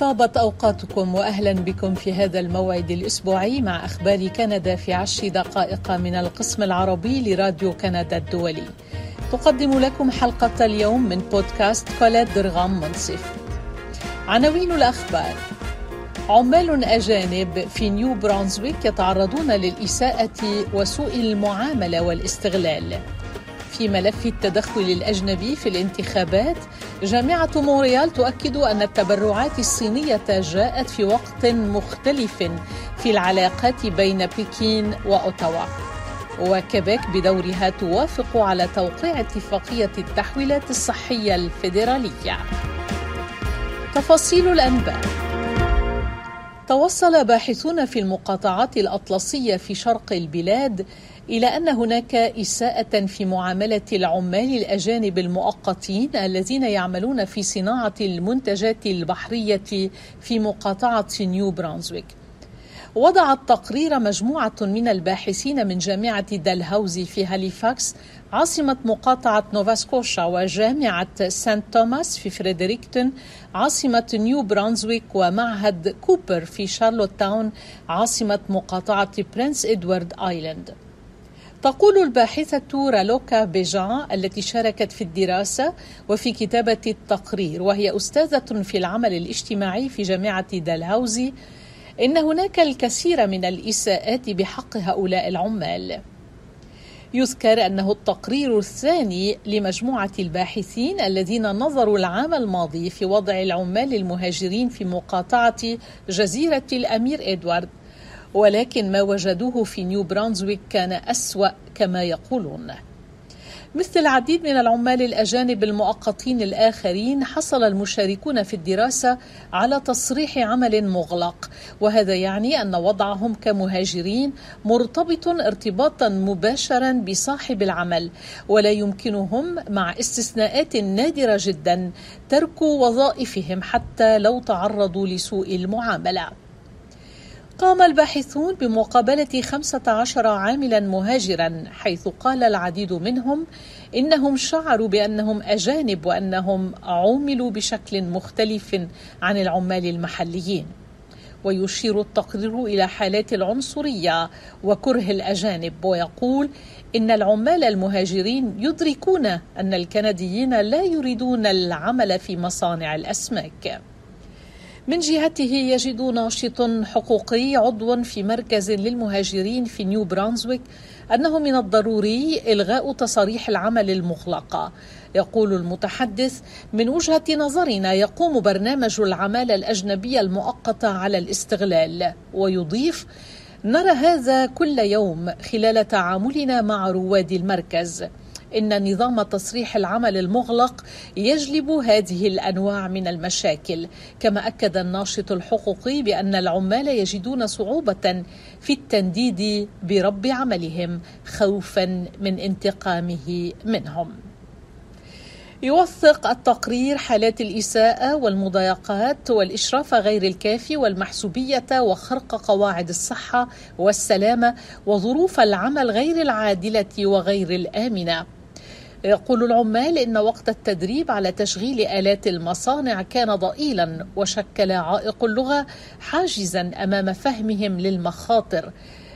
طابت أوقاتكم واهلا بكم في هذا الموعد الأسبوعي مع أخبار كندا في عشر دقائق من القسم العربي لراديو كندا الدولي. تقدم لكم حلقة اليوم من بودكاست كولاد درغام منصف. عناوين الأخبار عمال أجانب في نيو برانزويك يتعرضون للإساءة وسوء المعاملة والاستغلال. في ملف التدخل الأجنبي في الانتخابات. جامعة مونريال تؤكد أن التبرعات الصينية جاءت في وقت مختلف في العلاقات بين بكين وأوتاوا. وكيبيك بدورها توافق على توقيع اتفاقية التحويلات الصحية الفيدرالية. تفاصيل الأنباء. توصل باحثون في المقاطعات الأطلسية في شرق البلاد إلى أن هناك إساءة في معاملة العمال الأجانب المؤقتين الذين يعملون في صناعة المنتجات البحرية في مقاطعة نيو برانزويك. وضع التقرير مجموعة من الباحثين من جامعة دالهاوزي في هاليفاكس عاصمة مقاطعة نوفاسكوشا وجامعة سانت توماس في فريدريكتون عاصمة نيو برانزويك ومعهد كوبر في شارلوت تاون عاصمة مقاطعة برنس إدوارد آيلاند. تقول الباحثة رالوكا بيجان التي شاركت في الدراسة وفي كتابة التقرير وهي أستاذة في العمل الاجتماعي في جامعة دالهاوزي إن هناك الكثير من الإساءات بحق هؤلاء العمال. يذكر أنه التقرير الثاني لمجموعة الباحثين الذين نظروا العام الماضي في وضع العمال المهاجرين في مقاطعة جزيرة الأمير إدوارد ولكن ما وجدوه في نيو برانزويك كان أسوأ كما يقولون. مثل العديد من العمال الأجانب المؤقتين الآخرين حصل المشاركون في الدراسة على تصريح عمل مغلق وهذا يعني أن وضعهم كمهاجرين مرتبط ارتباطا مباشرا بصاحب العمل ولا يمكنهم مع استثناءات نادرة جدا ترك وظائفهم حتى لو تعرضوا لسوء المعاملة. قام الباحثون بمقابلة 15 عاملا مهاجرا حيث قال العديد منهم إنهم شعروا بأنهم أجانب وأنهم عوملوا بشكل مختلف عن العمال المحليين. ويشير التقرير إلى حالات العنصرية وكره الأجانب ويقول إن العمال المهاجرين يدركون أن الكنديين لا يريدون العمل في مصانع الأسماك. من جهته يجد ناشط حقوقي عضو في مركز للمهاجرين في نيو برانزويك أنه من الضروري إلغاء تصاريح العمل المغلقة. يقول المتحدث من وجهة نظرنا يقوم برنامج العمالة الأجنبية المؤقتة على الاستغلال ويضيف نرى هذا كل يوم خلال تعاملنا مع رواد المركز إن نظام تصريح العمل المغلق يجلب هذه الأنواع من المشاكل. كما أكد الناشط الحقوقي بأن العمال يجدون صعوبة في التنديد برب عملهم خوفا من انتقامه منهم. يوثق التقرير حالات الإساءة والمضايقات والإشراف غير الكافي والمحسوبية وخرق قواعد الصحة والسلامة وظروف العمل غير العادلة وغير الآمنة. يقول العمال إن وقت التدريب على تشغيل آلات المصانع كان ضئيلا وشكل عائق اللغة حاجزا أمام فهمهم للمخاطر.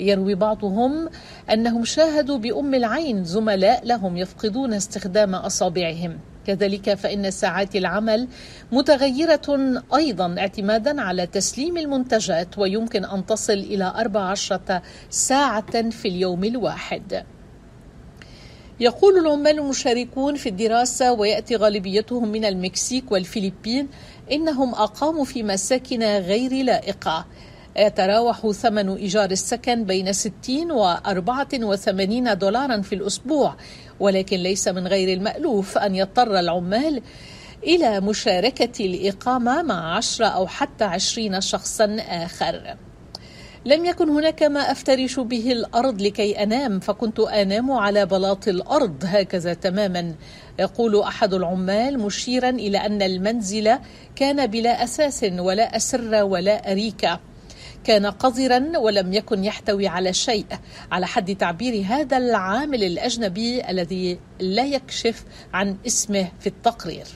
يروي بعضهم أنهم شاهدوا بأم العين زملاء لهم يفقدون استخدام أصابعهم. كذلك فإن ساعات العمل متغيرة أيضا اعتمادا على تسليم المنتجات ويمكن أن تصل إلى 14 ساعة في اليوم الواحد. يقول العمال المشاركون في الدراسة ويأتي غالبيتهم من المكسيك والفلبين إنهم أقاموا في مساكن غير لائقة. يتراوح ثمن إيجار السكن بين 60 و 84 دولارا في الأسبوع ولكن ليس من غير المألوف أن يضطر العمال إلى مشاركة الإقامة مع عشرة أو حتى عشرين شخصا آخر. لم يكن هناك ما أفترش به الأرض لكي أنام فكنت آنام على بلاط الأرض هكذا تماما. يقول أحد العمال مشيرا إلى أن المنزل كان بلا أساس ولا أسر ولا اريكه كان قذرا ولم يكن يحتوي على شيء. على حد تعبير هذا العامل الأجنبي الذي لا يكشف عن اسمه في التقرير.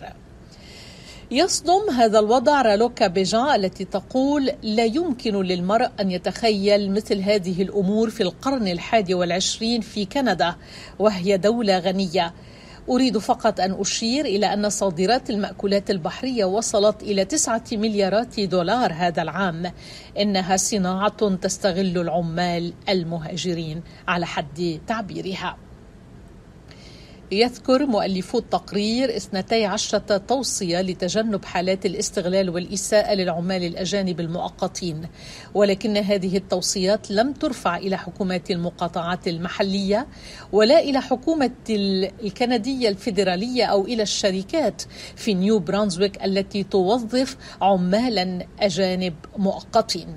يصدم هذا الوضع رالوكا بيجان التي تقول لا يمكن للمرء أن يتخيل مثل هذه الأمور في القرن الحادي والعشرين في كندا وهي دولة غنية. أريد فقط أن أشير إلى أن صادرات المأكولات البحرية وصلت إلى تسعة مليارات دولار هذا العام. إنها صناعة تستغل العمال المهاجرين. على حد تعبيرها. يذكر مؤلفو التقرير اثنتي عشرة توصية لتجنب حالات الاستغلال والإساءة للعمال الأجانب المؤقتين. ولكن هذه التوصيات لم ترفع إلى حكومات المقاطعات المحلية ولا إلى حكومة الكندية الفيدرالية أو إلى الشركات في نيو برانزويك التي توظف عمالا أجانب مؤقتين.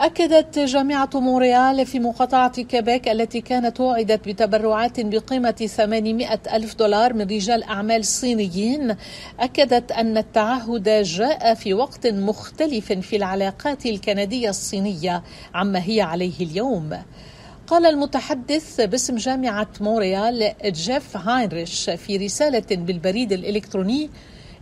أكدت جامعة مونريال في مقاطعة كيبيك التي كانت وعدت بتبرعات بقيمة 800 ألف دولار من رجال أعمال صينيين أكدت أن التعهد جاء في وقت مختلف في العلاقات الكندية الصينية عما هي عليه اليوم. قال المتحدث باسم جامعة مونريال جيف هاينريش في رسالة بالبريد الإلكتروني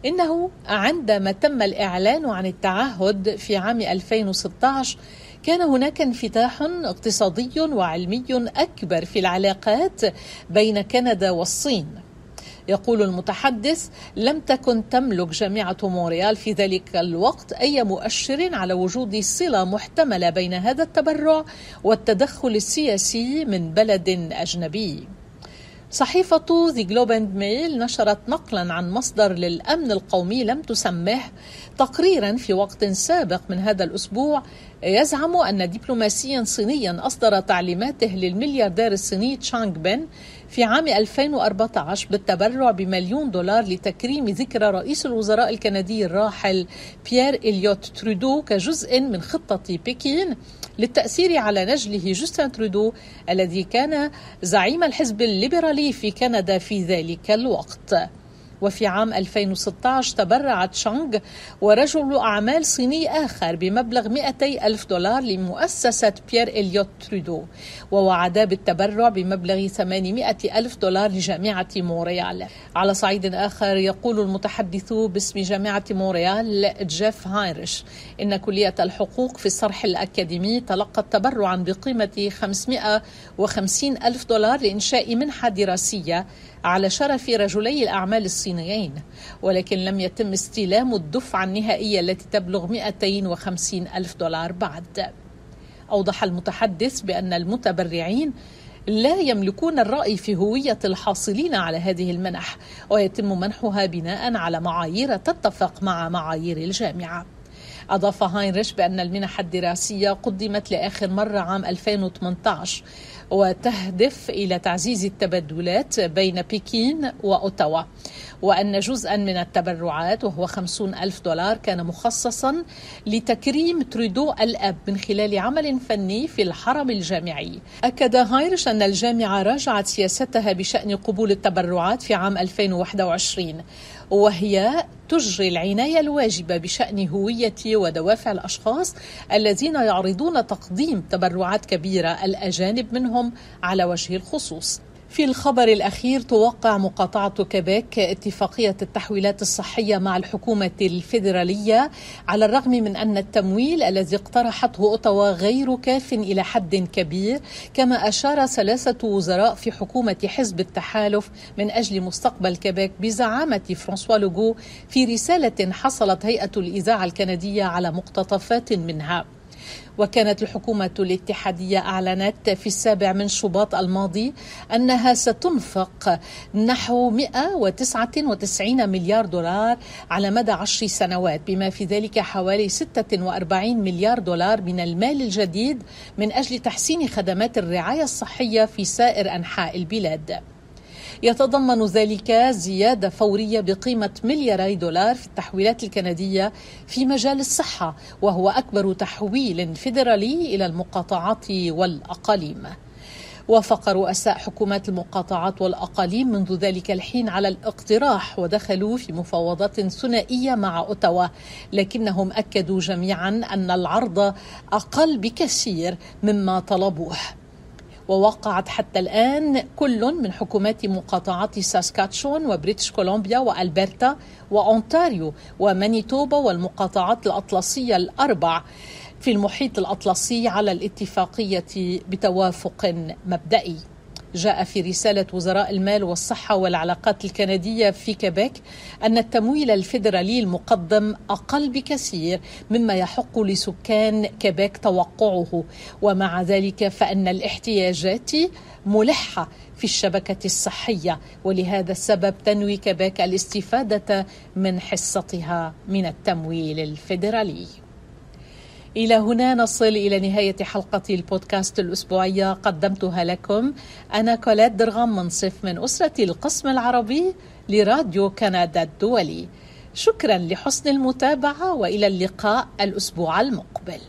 إنه عندما تم الإعلان عن التعهد في عام 2016 كان هناك انفتاح اقتصادي وعلمي أكبر في العلاقات بين كندا والصين. يقول المتحدث لم تكن تملك جامعة مونريال في ذلك الوقت أي مؤشر على وجود صلة محتملة بين هذا التبرع والتدخل السياسي من بلد أجنبي. صحيفة ذا جلوب اند ميل نشرت نقلا عن مصدر للأمن القومي لم تسمه. تقريرا في وقت سابق من هذا الأسبوع يزعم أن دبلوماسيا صينيا أصدر تعليماته للملياردير الصيني تشانغ بن في عام 2014 بالتبرع بمليون دولار لتكريم ذكرى رئيس الوزراء الكندي الراحل بيير إليوت ترودو كجزء من خطة بكين. للتأثير على نجله جوستن ترودو الذي كان زعيم الحزب الليبرالي في كندا في ذلك الوقت. وفي عام 2016 تبرع تشانغ ورجل أعمال صيني آخر بمبلغ 200 ألف دولار لمؤسسة بيير إليوت ترودو ووعدا بالتبرع بمبلغ 800 ألف دولار لجامعة مونريال. على صعيد آخر يقول المتحدث باسم جامعة مونريال جيف هاينريش إن كلية الحقوق في الصرح الأكاديمي تلقت تبرعا بقيمة 550 ألف دولار لإنشاء منحة دراسية على شرف رجلي الأعمال الصينيين ولكن لم يتم استلام الدفعة النهائية التي تبلغ 250 ألف دولار بعد. أوضح المتحدث بأن المتبرعين لا يملكون الرأي في هوية الحاصلين على هذه المنح ويتم منحها بناء على معايير تتفق مع معايير الجامعة. أضاف هاينريش بأن المنح الدراسية قدمت لآخر مرة عام 2018 وتهدف إلى تعزيز التبادلات بين بكين وأوتاوا وأن جزءا من التبرعات وهو خمسون ألف دولار كان مخصصا لتكريم ترودو الأب من خلال عمل فني في الحرم الجامعي. أكد هاينريش أن الجامعة راجعت سياستها بشأن قبول التبرعات في عام 2021 وهي تجري العناية الواجبة بشأن هوية ودوافع الأشخاص الذين يعرضون تقديم تبرعات كبيرة. الأجانب منهم على وجه الخصوص. في الخبر الأخير توقع مقاطعة كيبيك اتفاقية التحويلات الصحية مع الحكومة الفيدرالية على الرغم من أن التمويل الذي اقترحته أوتاوا غير كاف إلى حد كبير كما أشار ثلاثة وزراء في حكومة حزب التحالف من أجل مستقبل كيبيك بزعامة فرانسوا لوغو في رسالة حصلت هيئة الإذاعة الكندية على مقتطفات منها. وكانت الحكومة الاتحادية أعلنت في السابع من شباط الماضي أنها ستنفق نحو 199 مليار دولار على مدى عشر سنوات بما في ذلك حوالي 46 مليار دولار من المال الجديد من أجل تحسين خدمات الرعاية الصحية في سائر أنحاء البلاد. يتضمن ذلك زيادة فورية بقيمة ملياري دولار في التحويلات الكندية في مجال الصحة وهو أكبر تحويل فيدرالي إلى المقاطعات والأقاليم. وافق رؤساء حكومات المقاطعات والأقاليم منذ ذلك الحين على الاقتراح ودخلوا في مفاوضات ثنائية مع أوتاوا لكنهم أكدوا جميعا أن العرض أقل بكثير مما طلبوه. ووقعت حتى الآن كل من حكومات مقاطعات ساسكاتشوان وبريتش كولومبيا وألبرتا وأونتاريو ومانيتوبا والمقاطعات الأطلسية الأربع في المحيط الأطلسي على الاتفاقية بتوافق مبدئي. جاء في رسالة وزراء المال والصحة والعلاقات الكندية في كيبيك أن التمويل الفيدرالي المقدم أقل بكثير مما يحق لسكان كيبيك توقعه. ومع ذلك فإن الاحتياجات ملحة في الشبكة الصحية ولهذا السبب تنوي كيبيك الاستفادة من حصتها من التمويل الفيدرالي. إلى هنا نصل إلى نهاية حلقة البودكاست الأسبوعية قدمتها لكم. أنا كولاد درغام منصف من أسرة القسم العربي لراديو كندا الدولي. شكرا لحسن المتابعة وإلى اللقاء الأسبوع المقبل.